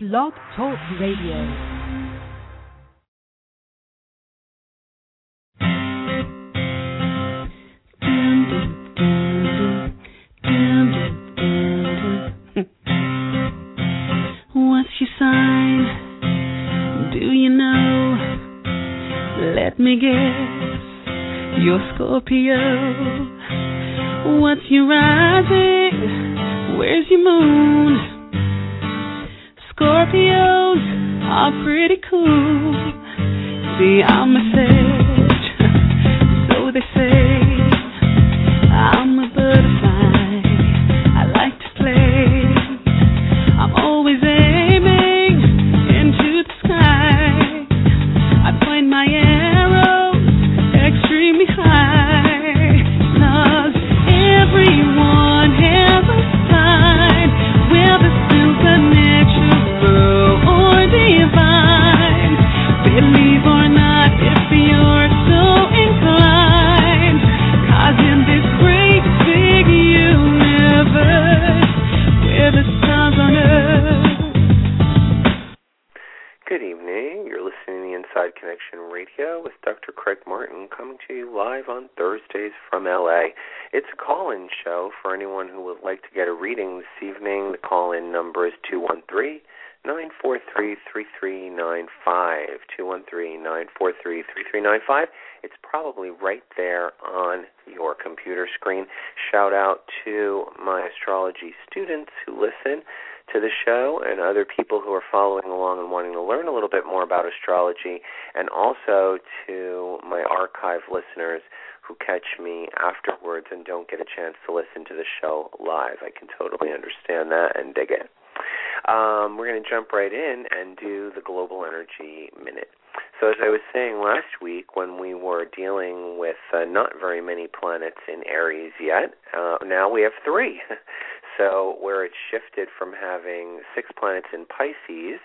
Blog Talk Radio. What's your sign? Do you know? Let me guess. You're Scorpio. What's your rising? Where's your moon? Scorpios are pretty cool. See, I'm a sage, so they say. Shifted from having six planets in Pisces,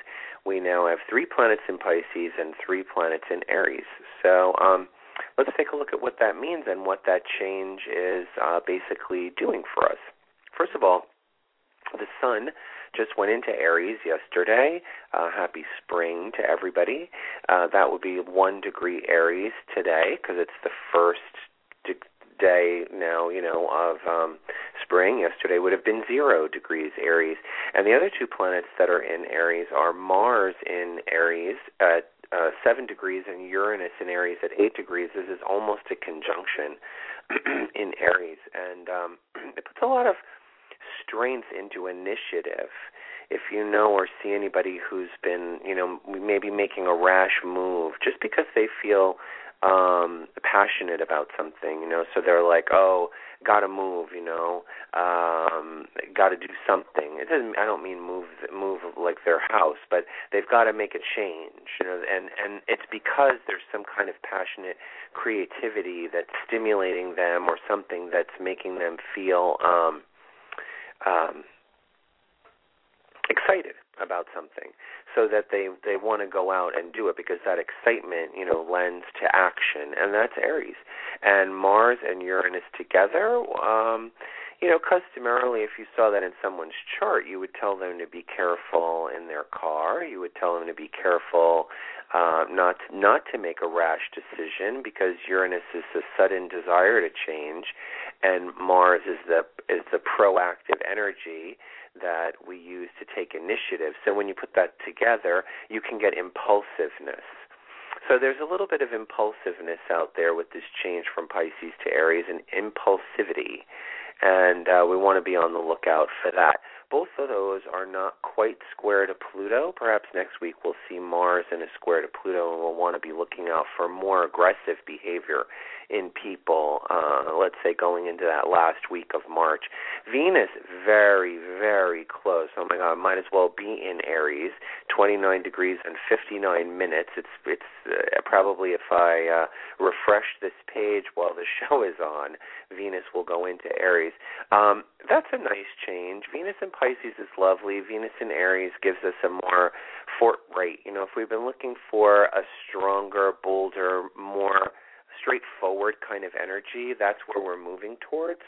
we now have three planets in Pisces and three planets in Aries. So, um, let's take a look at what that means and what that change is uh, basically doing for us. First of all, the sun just went into Aries yesterday. Uh, happy spring to everybody. Uh, that would be one degree Aries today because it's the first day now, you know, of um, spring. Yesterday would have been zero degrees Aries. And the other two planets that are in Aries are Mars in Aries at uh, seven degrees and Uranus in Aries at eight degrees. This is almost a conjunction in Aries, and um, it puts a lot of strength into initiative. If you know or see anybody who's been, you know, maybe making a rash move just because they feel um passionate about something, you know, so they're like, "Oh, got to move," you know, um got to do something. It doesn't I don't mean move move like their house, but they've got to make a change, you know, and and it's because there's some kind of passionate creativity that's stimulating them or something that's making them feel um um, excited about something so that they they want to go out and do it because that excitement you know lends to action and that's aries. And mars and uranus together um you know customarily if you saw that in someone's chart you would tell them to be careful in their car. You would tell them to be careful uh not not to make a rash decision because uranus is the sudden desire to change and mars is the is the proactive energy that we use to take initiative. So when you put that together, you can get impulsiveness. So there's a little bit of impulsiveness out there with this change from Pisces to Aries and impulsivity. And uh, we want to be on the lookout for that. Both of those are not quite square to Pluto. Perhaps next week we'll see Mars in a square to Pluto, and we'll want to be looking out for more aggressive behavior in people, uh, let's say going into that last week of March. Venus, very, very close. Oh my God, might as well be in Aries 29 degrees and 59 minutes. It's it's uh, probably if I uh, refresh this page while the show is on, Venus will go into Aries. Um, that's a nice change. Venus in Pisces is lovely. Venus in Aries gives us a more forthright. You know, if we've been looking for a stronger, bolder, more straightforward kind of energy, that's where we're moving towards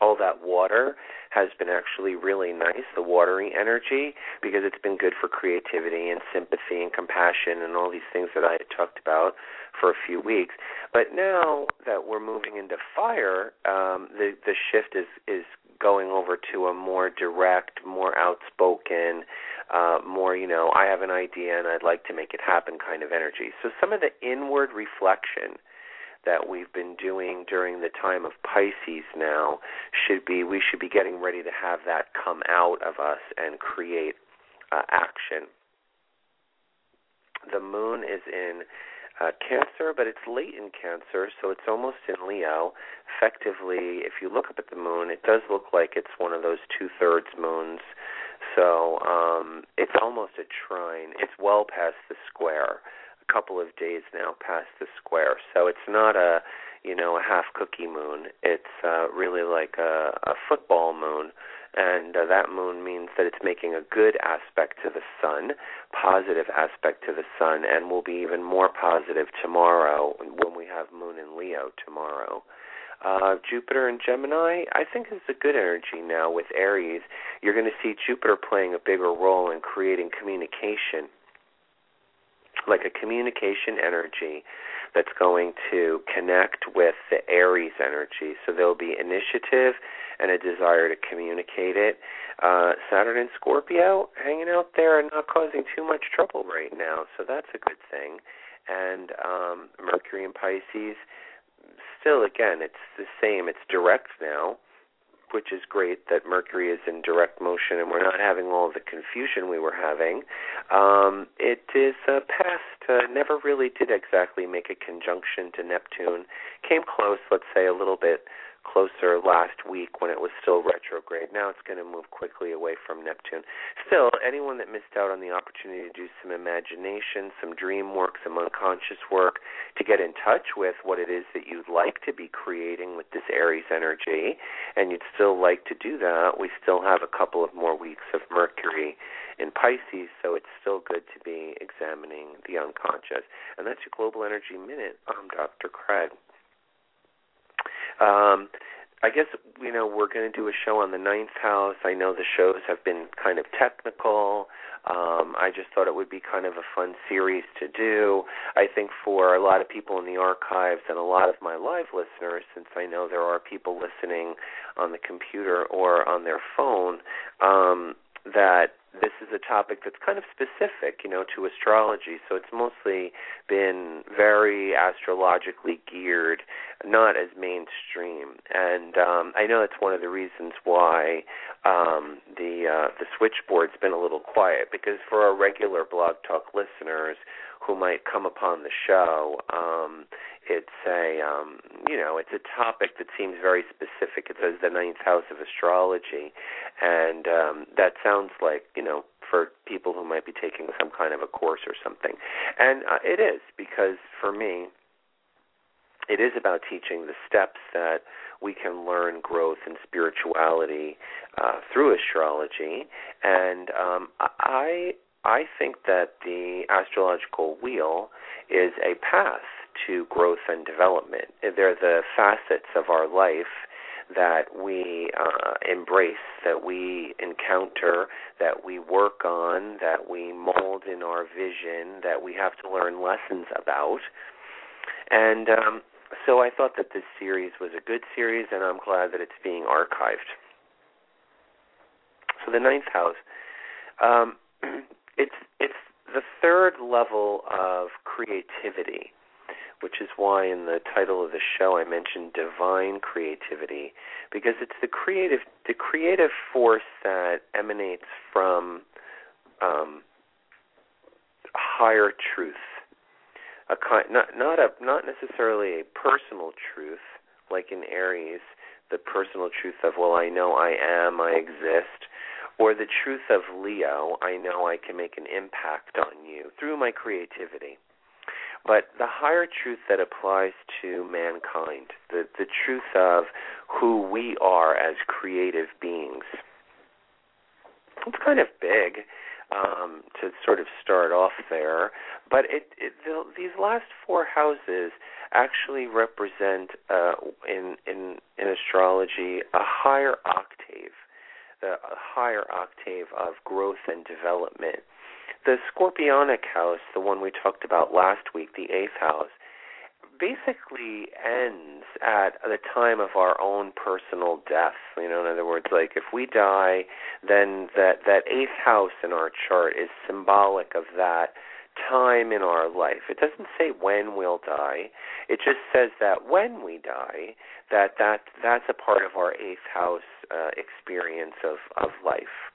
all that water has been actually really nice, the watery energy, because it's been good for creativity and sympathy and compassion and all these things that I had talked about for a few weeks. But now that we're moving into fire, um, the the shift is is going over to a more direct, more outspoken, uh, more you know, I have an idea and I'd like to make it happen kind of energy. So some of the inward reflection that we've been doing during the time of Pisces now should be we should be getting ready to have that come out of us and create uh, action. The moon is in uh, Cancer, but it's late in Cancer, so it's almost in Leo. Effectively, if you look up at the moon, it does look like it's one of those two thirds moons. So um, it's almost a trine. It's well past the square a couple of days now past the square. So it's not a you know a half cookie moon. It's uh, really like a, a football moon, and uh, that moon means that it's making a good aspect to the sun, positive aspect to the sun, and will be even more positive tomorrow when we have moon in Leo tomorrow. Uh, Jupiter and Gemini, I think is a good energy now with Aries. You're going to see Jupiter playing a bigger role in creating communication like a communication energy that's going to connect with the Aries energy. So there'll be initiative and a desire to communicate it. Uh, Saturn and Scorpio hanging out there and not causing too much trouble right now, so that's a good thing. And um, Mercury and Pisces, still again, it's the same. It's direct now which is great that Mercury is in direct motion and we're not having all the confusion we were having. Um, it is uh, past, uh, never really did exactly make a conjunction to Neptune. Came close, let's say, a little bit closer last week when it was still retrograde. Now it's going to move quickly away from Neptune. Still, anyone that missed out on the opportunity to do some imagination, some dream work, some unconscious work, to get in touch with what it is that you'd like to be creating with this Aries energy, and you'd still like to do that, we still have a couple of more weeks of Mercury in Pisces, so it's still good to be examining the unconscious. And that's your Global Energy Minute. I'm Dr. Craig. Um, I guess you know we're going to do a show on the ninth house. I know the shows have been kind of technical. Um, I just thought it would be kind of a fun series to do. I think for a lot of people in the archives and a lot of my live listeners, since I know there are people listening on the computer or on their phone, um, that this is a topic that's kind of specific, you know, to astrology. So it's mostly been very astrologically geared, not as mainstream. And um, I know that's one of the reasons why um, the uh, the switchboard's been a little quiet because for our regular blog talk listeners who might come upon the show, um, it's a um, you know it's a topic that seems very specific. It says the ninth house of astrology, and um, that sounds like you know for people who might be taking some kind of a course or something, and uh, it is because for me, it is about teaching the steps that we can learn growth and spirituality uh, through astrology, and um, I I think that the astrological wheel is a path to growth and development. They're the facets of our life that we uh, embrace, that we encounter, that we work on, that we mold in our vision, that we have to learn lessons about. And um, so I thought that this series was a good series, and I'm glad that it's being archived. So the ninth house, um, it's it's the third level of creativity which is why in the title of the show I mentioned divine creativity because it's the creative the creative force that emanates from um, higher truth a kind not not a not necessarily a personal truth like in Aries the personal truth of well I know I am I exist or the truth of Leo, I know I can make an impact on you through my creativity. But the higher truth that applies to mankind, the, the truth of who we are as creative beings, it's kind of big um, to sort of start off there. But it, it the, these last four houses actually represent uh, in in in astrology a higher octave, a higher octave of growth and development. The Scorpionic house, the one we talked about last week, the eighth house, basically ends at the time of our own personal death. You know, in other words, like if we die, then that that eighth house in our chart is symbolic of that time in our life. It doesn't say when we'll die. It just says that when we die, that that that's a part of our eighth house uh, experience of of life.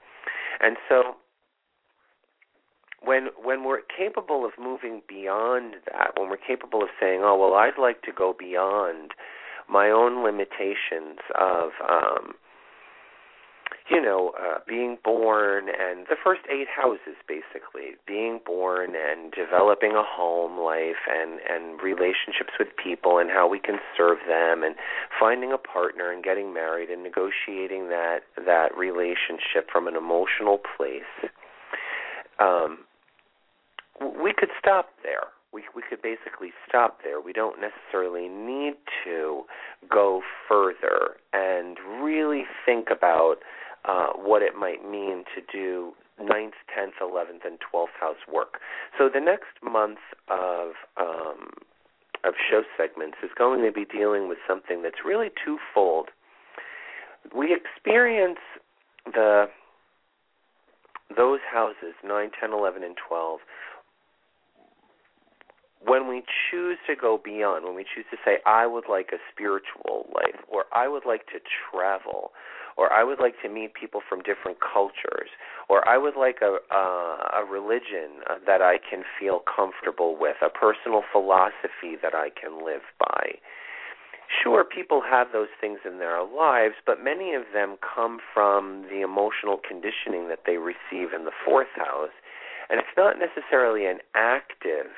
And so when when we're capable of moving beyond that, when we're capable of saying, "Oh, well, I'd like to go beyond my own limitations of um you know, uh, being born and the first eight houses basically, being born and developing a home life and and relationships with people and how we can serve them and finding a partner and getting married and negotiating that that relationship from an emotional place. Um, we could stop there. We we could basically stop there. We don't necessarily need to go further and really think about uh, what it might mean to do ninth, tenth, eleventh, and twelfth house work. So the next month of um, of show segments is going to be dealing with something that's really twofold. We experience the those houses 9, 10, 11, and 12 when we choose to go beyond, when we choose to say, I would like a spiritual life, or I would like to travel, or I would like to meet people from different cultures, or I would like a, uh, a religion that I can feel comfortable with, a personal philosophy that I can live by. Sure, people have those things in their lives, but many of them come from the emotional conditioning that they receive in the fourth house. And it's not necessarily an active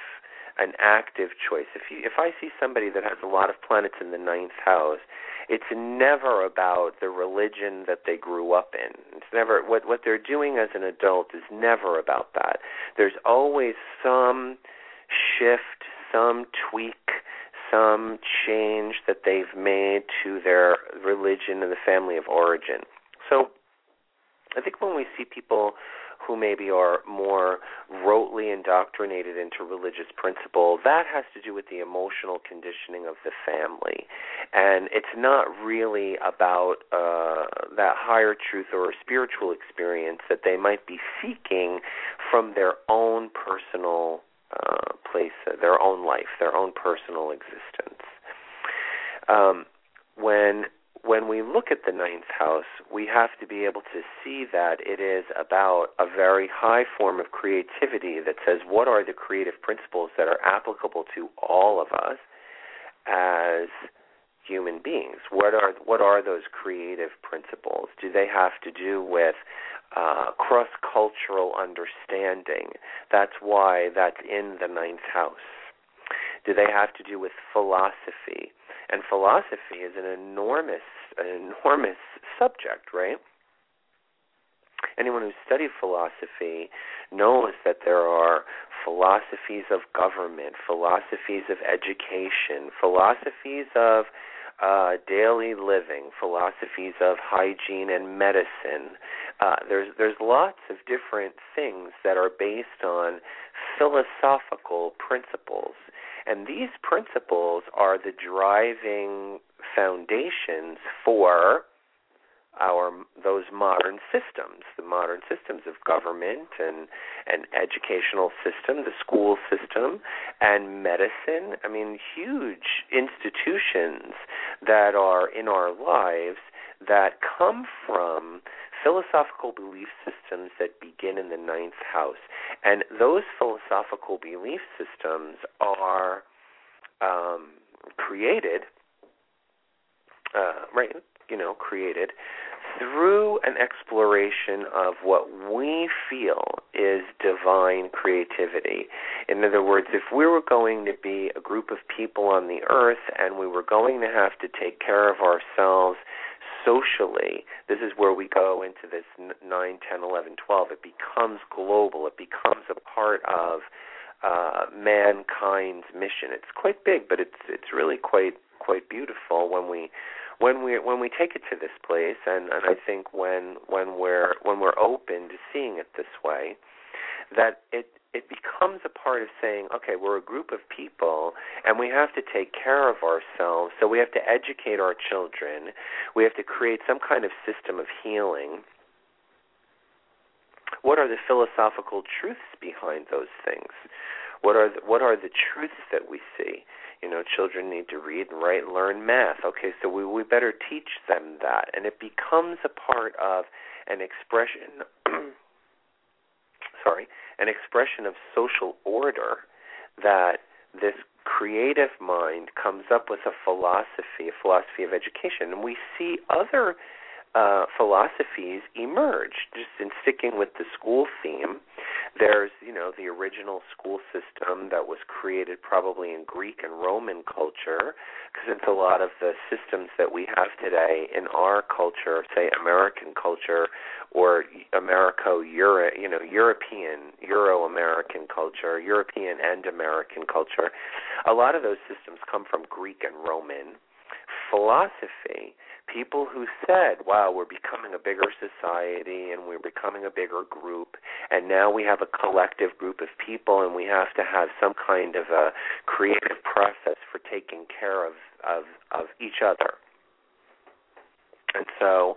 an active choice. If you if I see somebody that has a lot of planets in the ninth house, it's never about the religion that they grew up in. It's never what what they're doing as an adult is never about that. There's always some shift, some tweak, some change that they've made to their religion and the family of origin. So I think when we see people who maybe are more rotely indoctrinated into religious principle, that has to do with the emotional conditioning of the family. And it's not really about uh, that higher truth or spiritual experience that they might be seeking from their own personal uh, place, their own life, their own personal existence. Um, when when we look at the ninth house, we have to be able to see that it is about a very high form of creativity that says what are the creative principles that are applicable to all of us as human beings. What are what are those creative principles? Do they have to do with uh, cross cultural understanding? That's why that's in the ninth house. Do they have to do with philosophy? And philosophy is an enormous, an enormous subject, right? Anyone who's studied philosophy knows that there are philosophies of government, philosophies of education, philosophies of uh, daily living, philosophies of hygiene and medicine. Uh, there's there's lots of different things that are based on philosophical principles and these principles are the driving foundations for our those modern systems, the modern systems of government and and educational system, the school system, and medicine. I mean, huge institutions that are in our lives that come from philosophical belief systems that begin in the ninth house. And those philosophical belief systems are um, created, uh, right, you know, created through an exploration of what we feel is divine creativity. In other words, if we were going to be a group of people on the earth and we were going to have to take care of ourselves socially, this is where we go into this 9, 10, 11, 12. It becomes global, it becomes a part of uh, mankind's mission. It's quite big, but it's it's really quite quite beautiful when we when we when we take it to this place and, and I think when when we're when we're open to seeing it this way that it it becomes a part of saying okay we're a group of people and we have to take care of ourselves. So we have to educate our children. We have to create some kind of system of healing. What are the philosophical truths behind those things? What are the, what are the truths that we see? You know children need to read and write and learn math. Okay so we we better teach them that. And it becomes a part of an expression sorry an expression of social order that this creative mind comes up with a philosophy a philosophy of education. And we see other uh, philosophies emerge. Just in sticking with the school theme, there's you know the original school system that was created probably in Greek and Roman culture, because it's a lot of the systems that we have today in our culture, say American culture or Americo Euro, you know European Euro American culture, European and American culture. A lot of those systems come from Greek and Roman philosophy people who said, wow, we're becoming a bigger society and we're becoming a bigger group, and now we have a collective group of people, and we have to have some kind of a creative process for taking care of, of, of each other. And so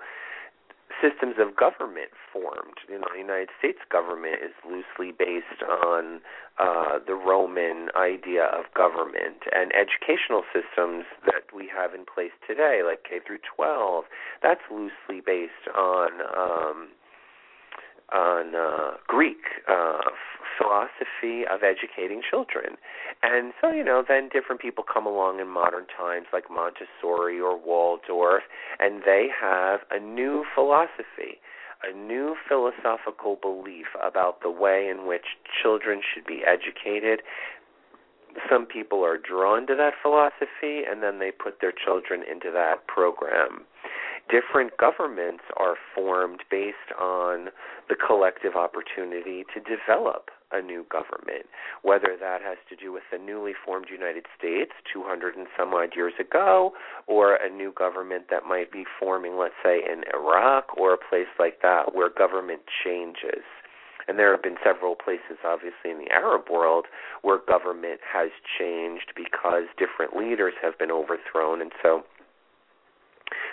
systems of government formed. You know, the United States government is loosely based on uh, the Roman idea of government, and educational systems that we have in place today, like K through 12, that's loosely based on um, on uh, Greek uh, philosophy of educating children. And so, you know, then different people come along in modern times, like Montessori or Waldorf, and they have a new philosophy, a new philosophical belief about the way in which children should be educated. Some people are drawn to that philosophy, and then they put their children into that program different governments are formed based on the collective opportunity to develop a new government, whether that has to do with the newly formed United States 200 and some odd years ago, or a new government that might be forming, let's say, in Iraq or a place like that where government changes. And there have been several places, obviously, in the Arab world where government has changed because different leaders have been overthrown. And so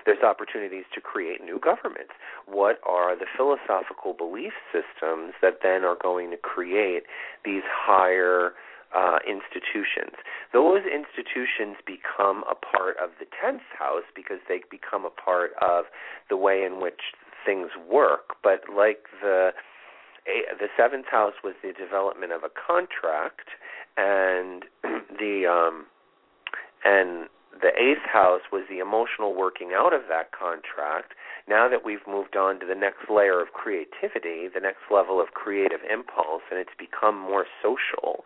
there's opportunities to create new governments. What are the philosophical belief systems that then are going to create these higher uh, institutions. Those institutions become a part of the 10th house because they become a part of the way in which things work. But like the the seventh house was the development of a contract, and the um, and the eighth house was the emotional working out of that contract. Now that we've moved on to the next layer of creativity, the next level of creative impulse, and it's become more social,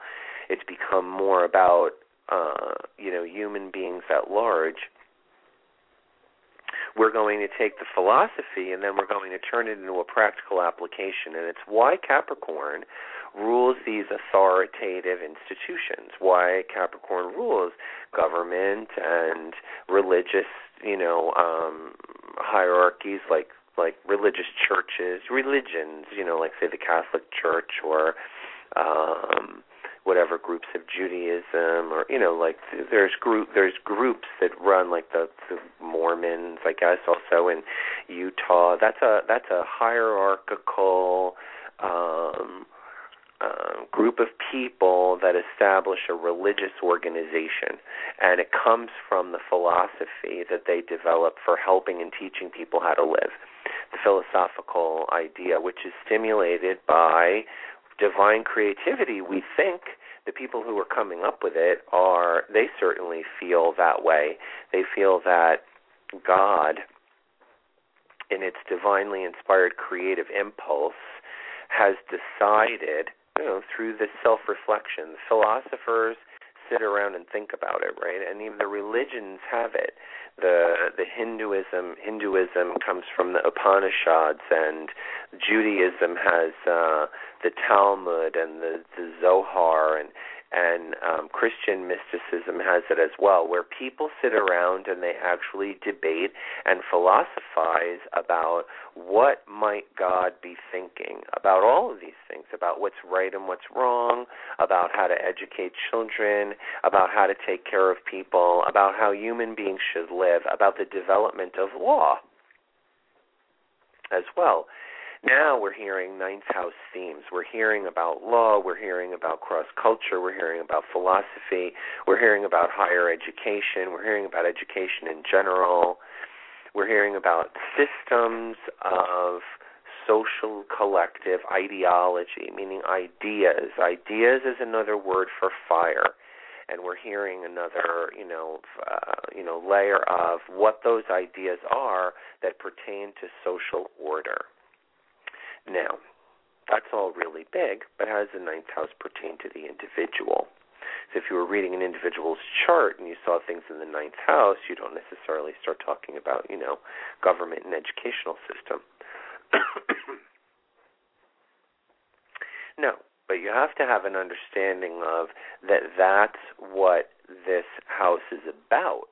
it's become more about uh, you know human beings at large. We're going to take the philosophy and then we're going to turn it into a practical application, and it's why Capricorn rules these authoritative institutions. Why Capricorn rules government and religious, you know, um, hierarchies like like religious churches, religions, you know, like say the Catholic Church or um whatever groups of Judaism or you know like there's group there's groups that run like the, the Mormons I guess also in Utah that's a that's a hierarchical um uh, group of people that establish a religious organization, and it comes from the philosophy that they develop for helping and teaching people how to live. The philosophical idea, which is stimulated by divine creativity, we think the people who are coming up with it are, they certainly feel that way. They feel that God in its divinely inspired creative impulse, has decided, you know, through this self-reflection, philosophers sit around and think about it, right? And even the religions have it. The the Hinduism Hinduism comes from the Upanishads, and Judaism has uh, the Talmud and the, the Zohar, and and um, Christian mysticism has it as well, where people sit around and they actually debate and philosophize about what might God be thinking about all of these things, about what's right and what's wrong, about how to educate children, about how to take care of people, about how human beings should live, about the development of law as well. Now we're hearing ninth house themes. We're hearing about law, we're hearing about cross culture, we're hearing about philosophy, we're hearing about higher education, we're hearing about education in general. We're hearing about systems of social collective ideology, meaning ideas. Ideas is another word for fire and we're hearing another, you know, uh, you know, layer of what those ideas are that pertain to social order. Now, that's all really big, but how does the ninth house pertain to the individual? So if you were reading an individual's chart and you saw things in the ninth house, you don't necessarily start talking about, you know, government and educational system. no, but you have to have an understanding of that that's what this house is about.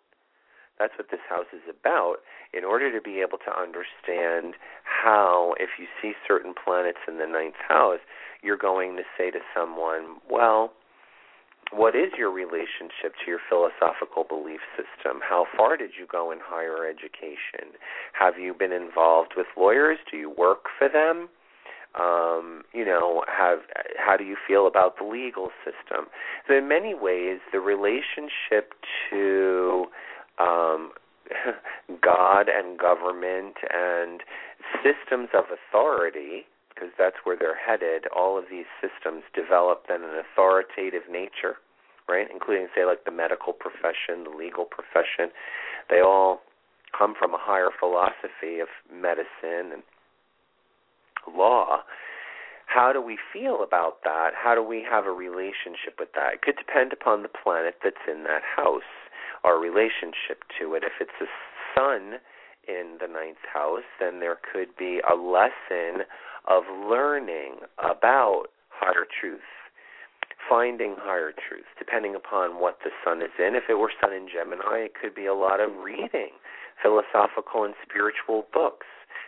That's what this house is about. In order to be able to understand how, if you see certain planets in the ninth house, you're going to say to someone, well, what is your relationship to your philosophical belief system? How far did you go in higher education? Have you been involved with lawyers? Do you work for them? Um, you know, have how do you feel about the legal system? So in many ways, the relationship to um, God and government and systems of authority, because that's where they're headed. All of these systems develop then an authoritative nature, right? Including, say, like the medical profession, the legal profession. They all come from a higher philosophy of medicine and law. How do we feel about that? How do we have a relationship with that? It could depend upon the planet that's in that house our relationship to it. If it's a sun in the ninth house, then there could be a lesson of learning about higher truth, finding higher truth, depending upon what the sun is in. If it were sun in Gemini, it could be a lot of reading, philosophical and spiritual books.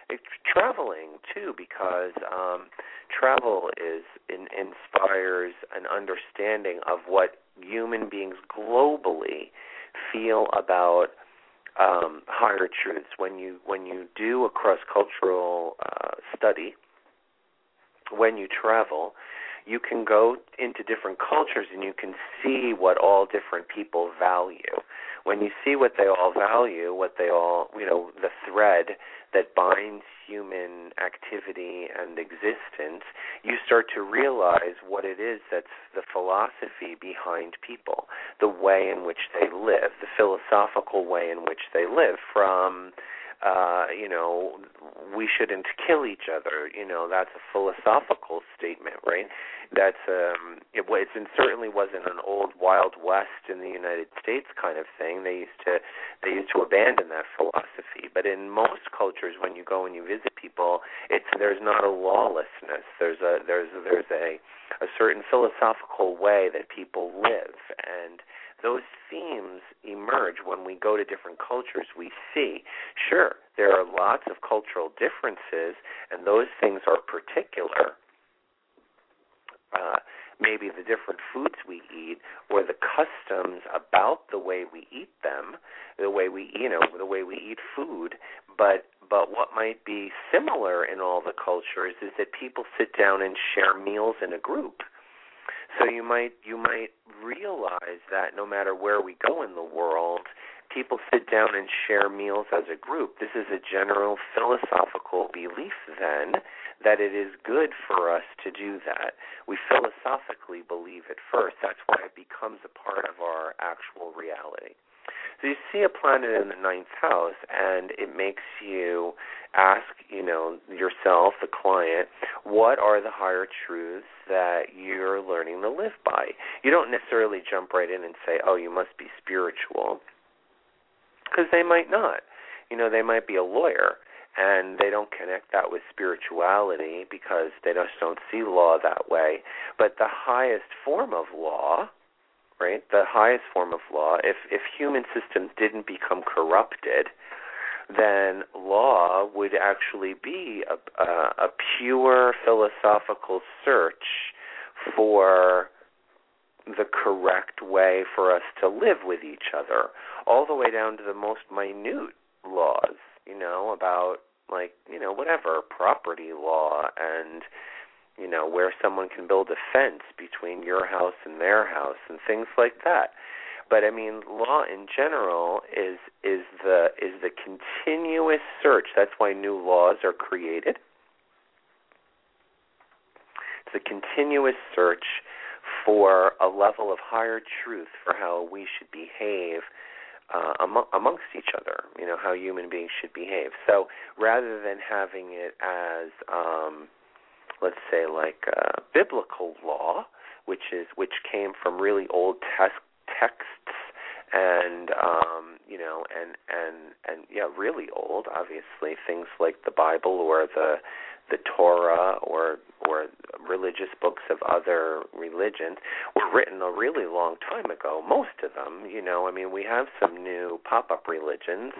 It's traveling too, because um, travel is in, inspires an understanding of what human beings globally feel about um, higher truths when you when you do a cross cultural uh, study when you travel you can go into different cultures and you can see what all different people value. When you see what they all value what they all you know the thread that binds human activity and existence, you start to realize what it is that's the philosophy behind people, the way in which they live, the philosophical way in which they live from uh, you know, we shouldn't kill each other. You know, that's a philosophical statement, right? That's um, it and certainly wasn't an old Wild West in the United States kind of thing. They used to they used to abandon that philosophy. But in most cultures, when you go and you visit people, it's there's not a lawlessness. There's a there's there's a a certain philosophical way that people live and those themes emerge when we go to different cultures. We see, sure, there are lots of cultural differences, and those things are particular. Uh, maybe the different foods we eat or the customs about the way we eat them, the way we you know the way we eat food, but but what might be similar in all the cultures is that people sit down and share meals in a group. So you might you might realize that no matter where we go in the world, people sit down and share meals as a group. This is a general philosophical belief then that it is good for us to do that. We philosophically believe it first. That's why it becomes a part of our actual reality. So you see a planet in the ninth house, and it makes you ask, you know, yourself, the client, what are the higher truths that you're learning to live by? You don't necessarily jump right in and say, oh, you must be spiritual, because they might not. You know, they might be a lawyer and they don't connect that with spirituality because they just don't see law that way. But the highest form of law, right? The highest form of law, if if human systems didn't become corrupted, then law would actually be a, a, a pure philosophical search for the correct way for us to live with each other, all the way down to the most minute laws, you know, about like, you know, whatever, property law and you know, where someone can build a fence between your house and their house and things like that. But I mean, law in general is is the is the continuous search. That's why new laws are created. It's a continuous search for a level of higher truth for how we should behave uh, among, amongst each other. You know how human beings should behave. So rather than having it as, um, let's say, like uh, biblical law, which is which came from really old te- texts and um you know and and and yeah really old obviously things like the bible or the the Torah or or religious books of other religions were written a really long time ago. Most of them, you know, I mean, we have some new pop-up religions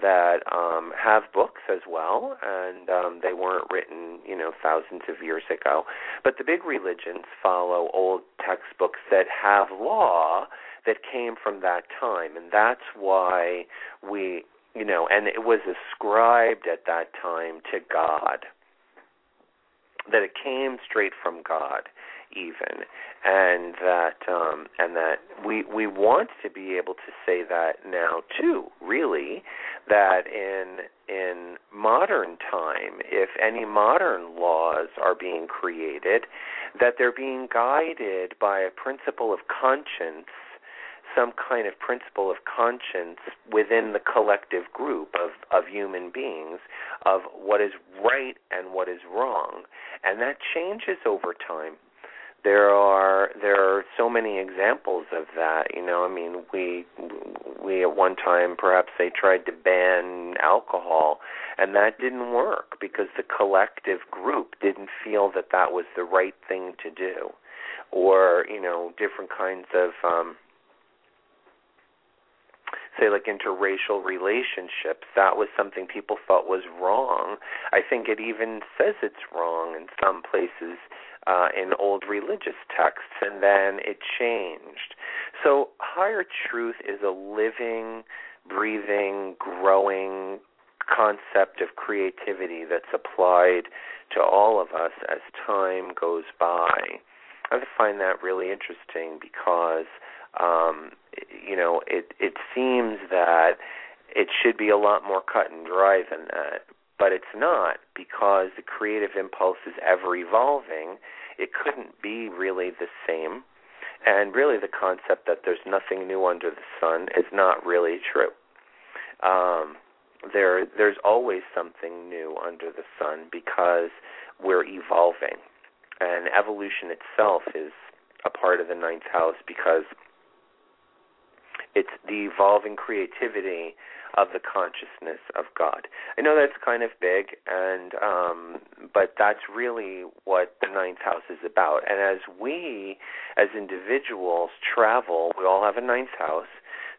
that um, have books as well, and um, they weren't written, you know, thousands of years ago. But the big religions follow old textbooks that have law that came from that time, and that's why we, you know, and it was ascribed at that time to God that it came straight from God even and that um and that we we want to be able to say that now too really that in in modern time if any modern laws are being created that they're being guided by a principle of conscience some kind of principle of conscience within the collective group of, of human beings of what is right and what is wrong. And that changes over time. There are there are so many examples of that. You know, I mean, we we at one time perhaps they tried to ban alcohol, and that didn't work because the collective group didn't feel that that was the right thing to do, or you know, different kinds of um, say like interracial relationships that was something people thought was wrong. I think it even says it's wrong in some places uh in old religious texts and then it changed. So higher truth is a living breathing growing concept of creativity that's applied to all of us as time goes by. I find that really interesting because um, you know, it it seems that it should be a lot more cut and dry than that, but it's not because the creative impulse is ever evolving. It couldn't be really the same, and really the concept that there's nothing new under the sun is not really true. Um, there there's always something new under the sun because we're evolving, and evolution itself is a part of the ninth house because it's the evolving creativity of the consciousness of God. I know that's kind of big, and um, but that's really what the ninth house is about. And as we, as individuals, travel, we all have a ninth house.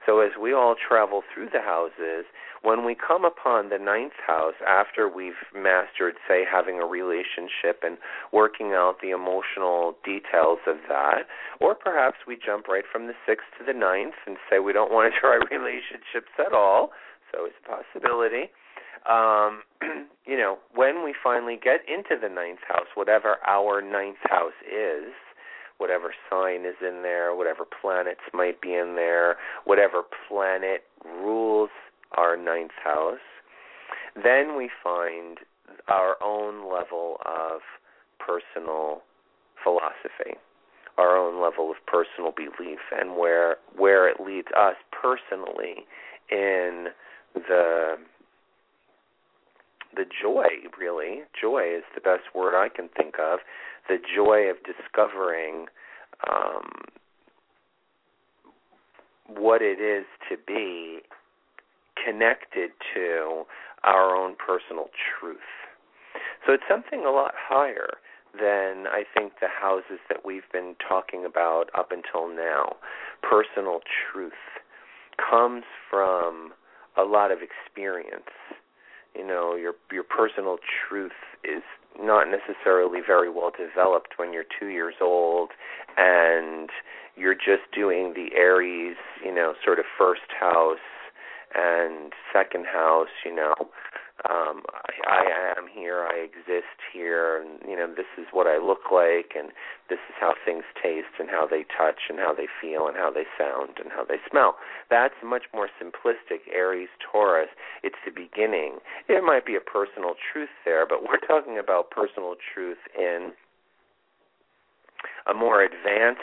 So as we all travel through the houses, when we come upon the ninth house after we've mastered, say, having a relationship and working out the emotional details of that, or perhaps we jump right from the sixth to the ninth and say we don't want to try relationships at all, so it's a possibility. Um, you know, when we finally get into the ninth house, whatever our ninth house is, whatever sign is in there, whatever planets might be in there, whatever planet rules our ninth house, then we find our own level of personal philosophy our own level of personal belief and where where it leads us personally in the the joy really. Joy is the best word I can think of. The joy of discovering um, what it is to be connected to our own personal truth. So it's something a lot higher than I think the houses that we've been talking about up until now. Personal truth comes from a lot of experience. You know, your your personal truth is not necessarily very well developed when you're 2 years old and you're just doing the Aries, you know, sort of first house and second house, you know, um I, I am here, I exist here, and you know this is what I look like, and this is how things taste, and how they touch, and how they feel, and how they sound, and how they smell. That's much more simplistic. Aries, Taurus, it's the beginning. It might be a personal truth there, but we're talking about personal truth in a more advanced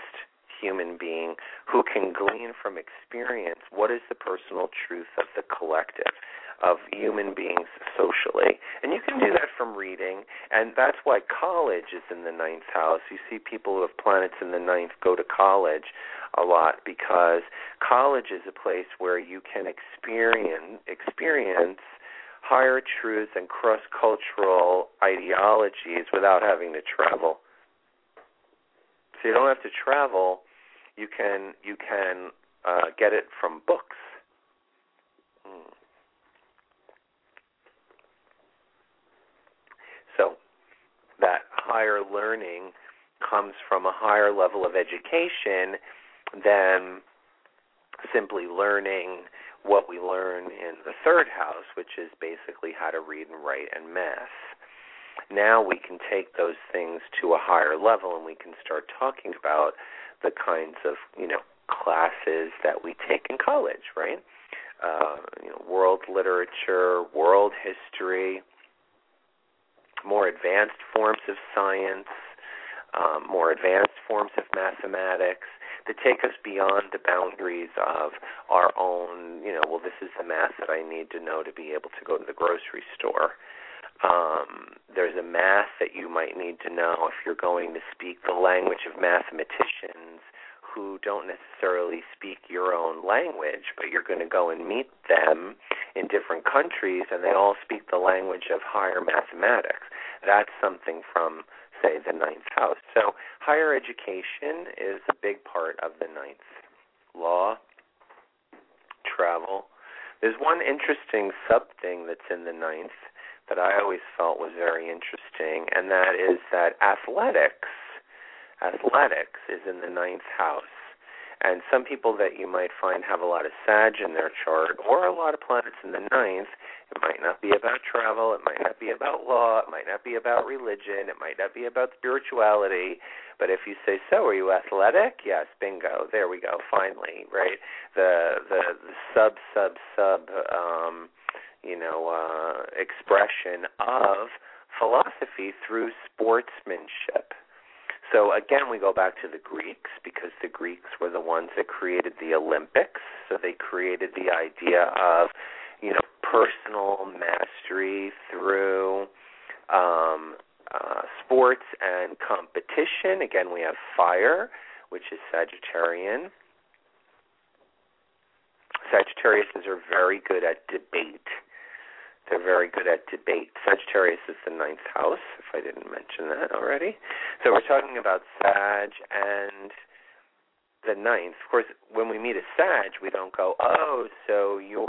human being who can glean from experience what is the personal truth of the collective of human beings socially. And you can do that from reading, and that's why college is in the ninth house. You see people who have planets in the ninth go to college a lot because college is a place where you can experience experience higher truths and cross cultural ideologies without having to travel. So you don't have to travel. You can you can uh, get it from books. Hmm. So that higher learning comes from a higher level of education than simply learning what we learn in the third house, which is basically how to read and write and math. Now we can take those things to a higher level and we can start talking about the kinds of, you know, classes that we take in college, right? Uh, you know, world literature, world history, more advanced forms of science, um, more advanced forms of mathematics that take us beyond the boundaries of our own, you know, well, this is the math that I need to know to be able to go to the grocery store. Um, there's a math that you might need to know if you're going to speak the language of mathematicians who don't necessarily speak your own language, but you're going to go and meet them in different countries and they all speak the language of higher mathematics. That's something from, say, the ninth house. So higher education is a big part of the ninth. Law, travel. There's one interesting sub thing that's in the ninth that I always felt was very interesting, and that is that athletics athletics is in the ninth house. And some people that you might find have a lot of Sag in their chart or a lot of planets in the ninth, it might not be about travel, it might not be about law, it might not be about religion, it might not be about spirituality. But if you say so, are you athletic? Yes, bingo. There we go. Finally, right? The the, the sub sub sub um, you know, uh expression of philosophy through sportsmanship so again, we go back to the Greeks because the Greeks were the ones that created the Olympics. So they created the idea of, you know, personal mastery through um, uh, sports and competition. Again, we have fire, which is Sagittarian. Sagittariuses are very good at debate they're very good at debate. Sagittarius is the ninth house, if I didn't mention that already. So we're talking about Sag and the ninth. Of course, when we meet a Sag, we don't go, oh, so your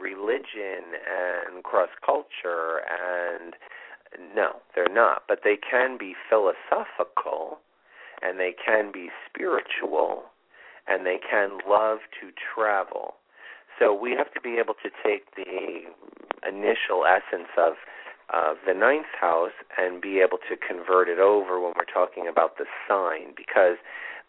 religion and cross culture and no, they're not. But they can be philosophical and they can be spiritual and they can love to travel. So we have to be able to take the initial essence of of the ninth house and be able to convert it over when we're talking about the sign because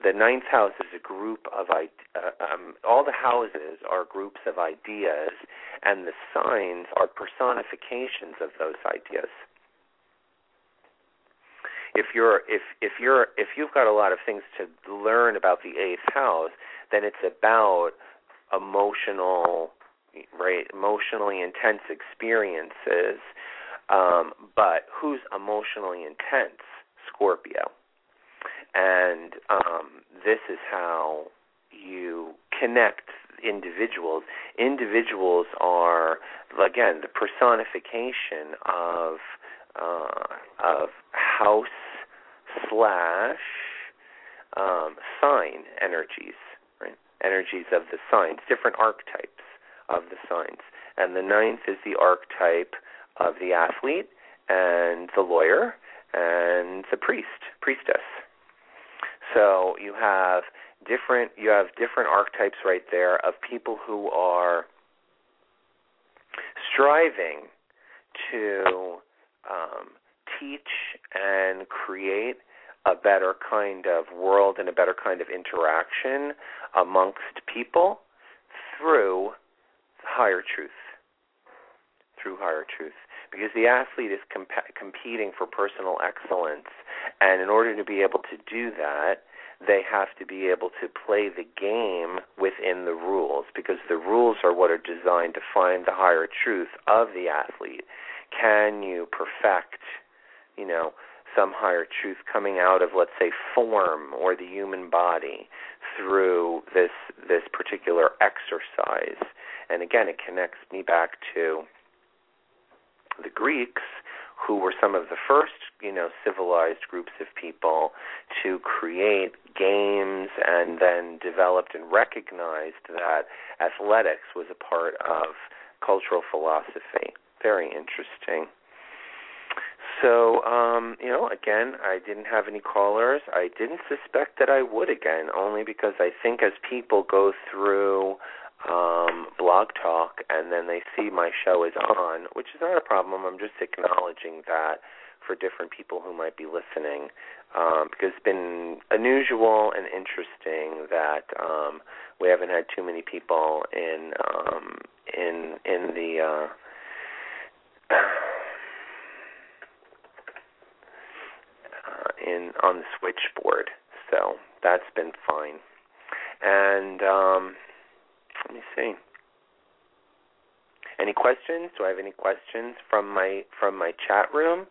the ninth house is a group of uh, um, all the houses are groups of ideas and the signs are personifications of those ideas. If you're if if you're if you've got a lot of things to learn about the eighth house, then it's about emotional right emotionally intense experiences um but who's emotionally intense? Scorpio. And um this is how you connect individuals. Individuals are again the personification of uh of house slash um sign energies right energies of the signs different archetypes of the signs. And the ninth is the archetype of the athlete and the lawyer and the priest, priestess. So you have different you have different archetypes right there of people who are striving to um, teach and create a better kind of world and a better kind of interaction amongst people through higher truth. Through higher truth. Because the athlete is comp- competing for personal excellence. And in order to be able to do that, they have to be able to play the game within the rules because the rules are what are designed to find the higher truth of the athlete. Can you perfect, you know, some higher truth coming out of let's say form or the human body through this this particular exercise and again, it connects me back to the Greeks, who were some of the first, you know, civilized groups of people to create games and then developed and recognized that athletics was a part of cultural philosophy. Very interesting. So, um, you know, again, I didn't have any callers. I didn't suspect that I would again, only because I think as people go through um, Blog Talk, and then they see my show is on, which is not a problem. I'm just acknowledging that for different people who might be listening, um, because it's been unusual and interesting that um, we haven't had too many people in um, in in the. Uh, uh, in on the switchboard, so that's been fine. And um, let me see. Any questions? Do I have any questions from my from my chat room?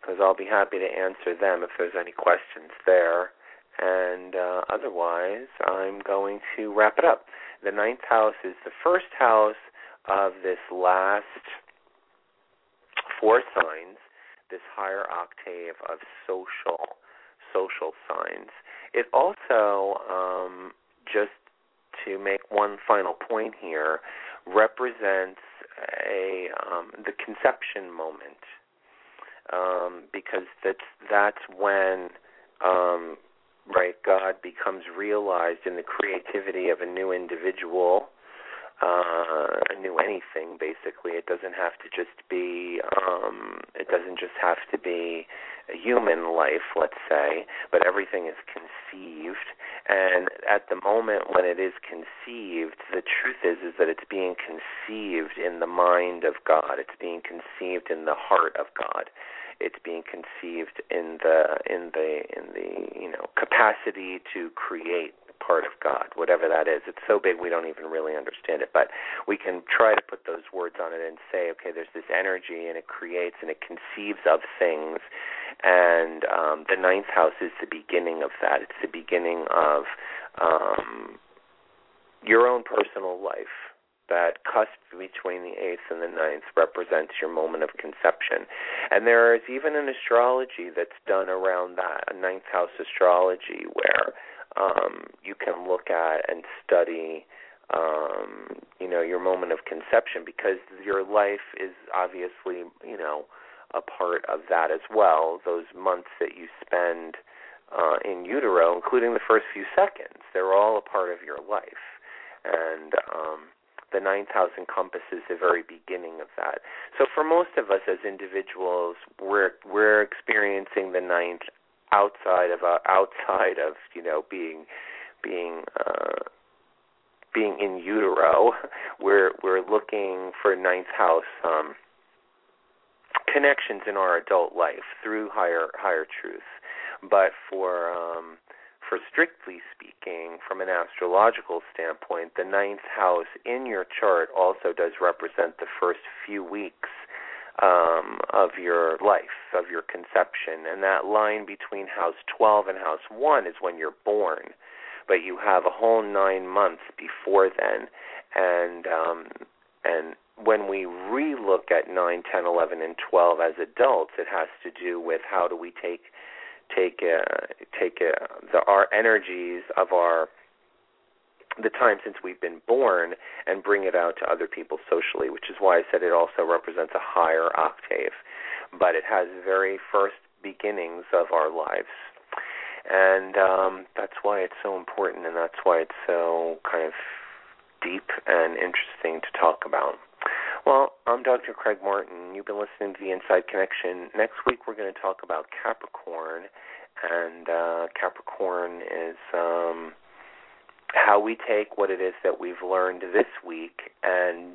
Because I'll be happy to answer them if there's any questions there. And uh, otherwise, I'm going to wrap it up. The ninth house is the first house of this last four signs, this higher octave of social social signs. It also um, just to make one final point here, represents a um, the conception moment, um, because that's that's when um, right God becomes realized in the creativity of a new individual uh, a new anything basically. It doesn't have to just be um, it doesn't just have to be a human life, let's say, but everything is conceived. And at the moment when it is conceived, the truth is is that it's being conceived in the mind of God. It's being conceived in the heart of God. It's being conceived in the in the in the you know capacity to create part of God, whatever that is. It's so big we don't even really understand it, but we can try to put those words on it and say, okay, there's this energy and it creates and it conceives of things, and um, the ninth house is the beginning of that. It's the beginning of um, your own personal life. That cusp between the eighth and the ninth represents your moment of conception. And there is even an astrology that's done around that, a ninth house astrology, where um, you can look at and study um, you know your moment of conception because your life is obviously you know a part of that as well. Those months that you spend uh, in utero including the first few seconds they're all a part of your life. And um, the ninth house encompasses the very beginning of that. So for most of us as individuals we're we're experiencing the ninth outside of uh, outside of you know being being uh, being in utero. We're we're looking for ninth house um, connections in our adult life through higher higher truth. But for um, for strictly speaking, from an astrological standpoint, the ninth house in your chart also does represent the first few weeks um, of your life, of your conception. And that line between house 12 and house 1 is when you're born. But you have a whole nine months before then. And, um, and when we relook at 9, 10, 11, and 12 as adults, it has to do with how do we take take uh, take uh, the, our energies of our the time since we've been born and bring it out to other people socially, which is why I said it also represents a higher octave. But it has very first beginnings of our lives. And um, that's why it's so important and that's why it's so kind of deep and interesting to talk about. Well, I'm Dr. Craig Martin. You've been listening to the Inside Connection. Next week we're going to talk about Capricorn, and uh, Capricorn is um, how we take what it is that we've learned this week and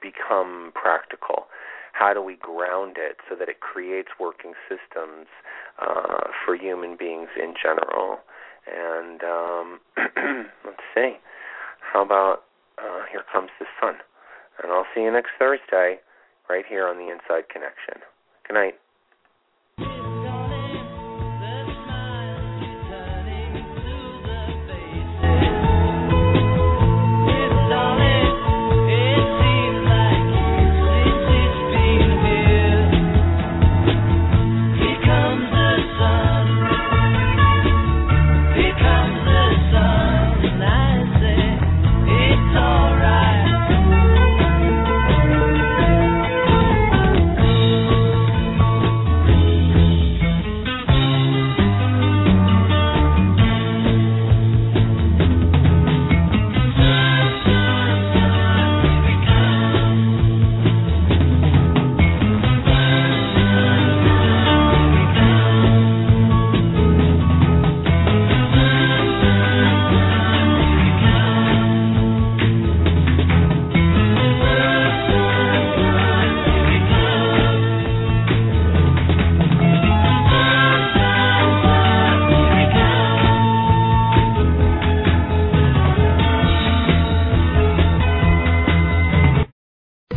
become practical. How do we ground it so that it creates working systems uh, for human beings in general? And um, let's see. How about uh, Here Comes the Sun? And I'll see you next Thursday right here on the Inside Connection. Good night.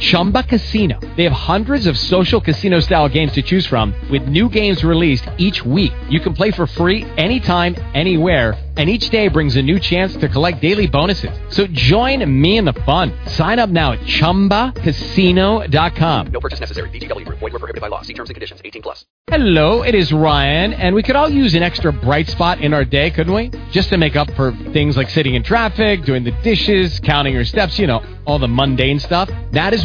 Chumba Casino. They have hundreds of social casino style games to choose from with new games released each week. You can play for free anytime, anywhere and each day brings a new chance to collect daily bonuses. So join me in the fun. Sign up now at ChumbaCasino.com. No purchase necessary. VGW. Void were prohibited by law. See terms and conditions. 18 plus. Hello, it is Ryan, and we could all use an extra bright spot in our day, couldn't we? Just to make up for things like sitting in traffic, doing the dishes, counting your steps, you know, all the mundane stuff. That is